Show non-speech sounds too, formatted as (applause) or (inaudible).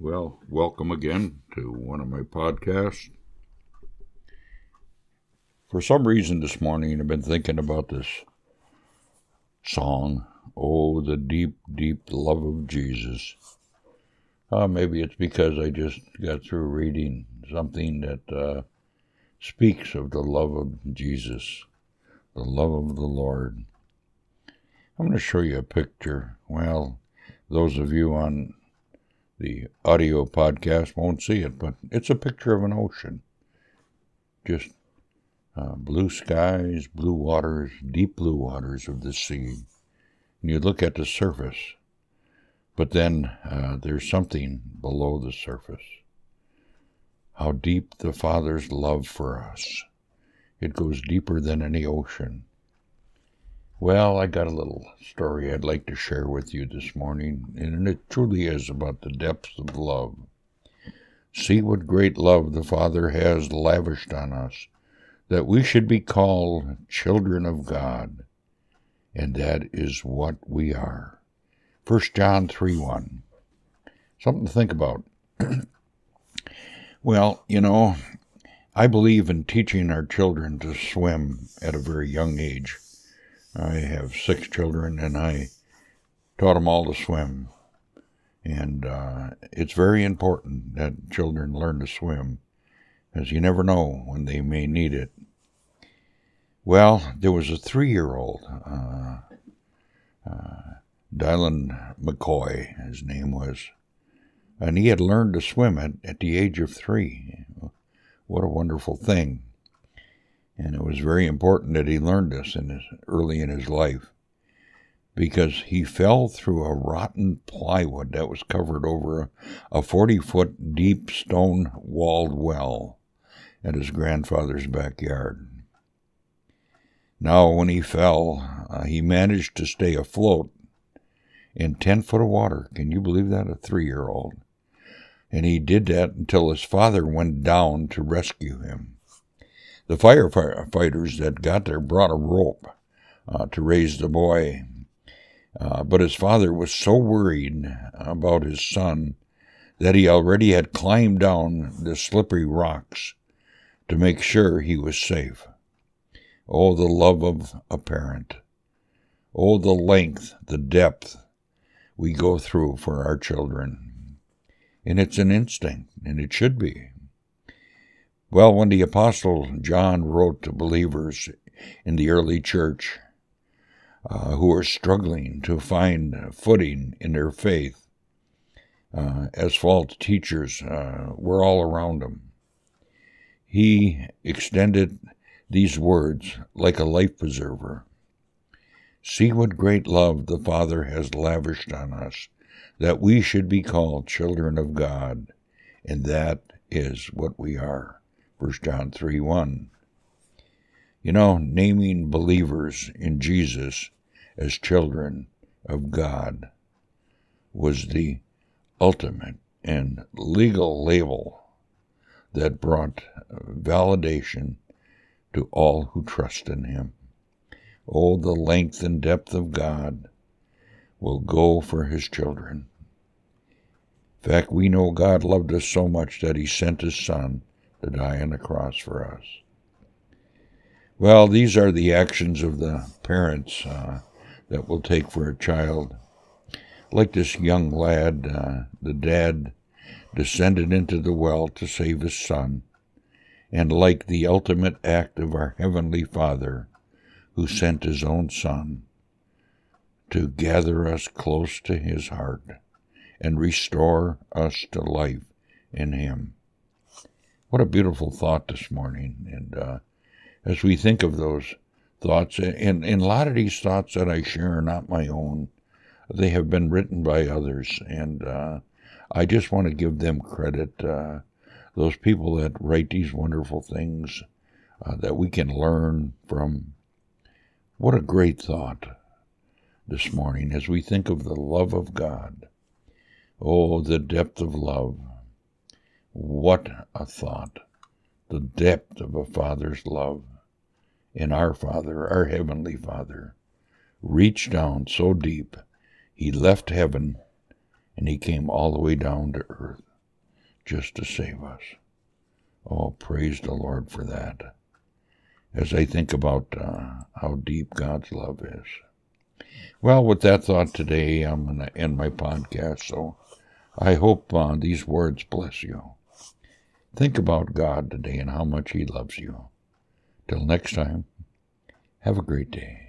Well, welcome again to one of my podcasts. For some reason this morning, I've been thinking about this song, Oh, the Deep, Deep Love of Jesus. Uh, maybe it's because I just got through reading something that uh, speaks of the love of Jesus, the love of the Lord. I'm going to show you a picture. Well, those of you on the audio podcast won't see it, but it's a picture of an ocean. Just uh, blue skies, blue waters, deep blue waters of the sea. And you look at the surface, but then uh, there's something below the surface. How deep the Father's love for us. It goes deeper than any ocean. Well, I got a little story I'd like to share with you this morning, and it truly is about the depths of love. See what great love the Father has lavished on us, that we should be called children of God, and that is what we are. 1 John 3 1. Something to think about. (clears throat) well, you know, I believe in teaching our children to swim at a very young age. I have six children, and I taught them all to swim. And uh, it's very important that children learn to swim, as you never know when they may need it. Well, there was a three year old, uh, uh, Dylan McCoy, his name was, and he had learned to swim at, at the age of three. What a wonderful thing. And it was very important that he learned this in his, early in his life because he fell through a rotten plywood that was covered over a 40 foot deep stone walled well at his grandfather's backyard. Now, when he fell, uh, he managed to stay afloat in 10 foot of water. Can you believe that? A three year old. And he did that until his father went down to rescue him. The firefighters that got there brought a rope uh, to raise the boy. Uh, but his father was so worried about his son that he already had climbed down the slippery rocks to make sure he was safe. Oh, the love of a parent. Oh, the length, the depth we go through for our children. And it's an instinct, and it should be. Well, when the Apostle John wrote to believers in the early church uh, who were struggling to find footing in their faith, uh, as false teachers uh, were all around them, he extended these words like a life preserver. See what great love the Father has lavished on us, that we should be called children of God, and that is what we are. 1 John 3 1. You know, naming believers in Jesus as children of God was the ultimate and legal label that brought validation to all who trust in Him. Oh, the length and depth of God will go for His children. In fact, we know God loved us so much that He sent His Son to die on the cross for us. Well, these are the actions of the parents uh, that will take for a child. Like this young lad, uh, the dad descended into the well to save his son, and like the ultimate act of our Heavenly Father, who sent his own Son to gather us close to his heart and restore us to life in him. What a beautiful thought this morning. And uh, as we think of those thoughts, and, and a lot of these thoughts that I share are not my own, they have been written by others. And uh, I just want to give them credit. Uh, those people that write these wonderful things uh, that we can learn from. What a great thought this morning as we think of the love of God. Oh, the depth of love what a thought! The depth of a Father's love in our Father, our Heavenly Father, reached down so deep, He left heaven and He came all the way down to earth. just to save us. Oh, praise the Lord for that. As I think about uh, how deep God's love is. Well, with that thought today, I'm going to end my podcast. So I hope uh, these words bless you. Think about God today and how much He loves you. Till next time, have a great day.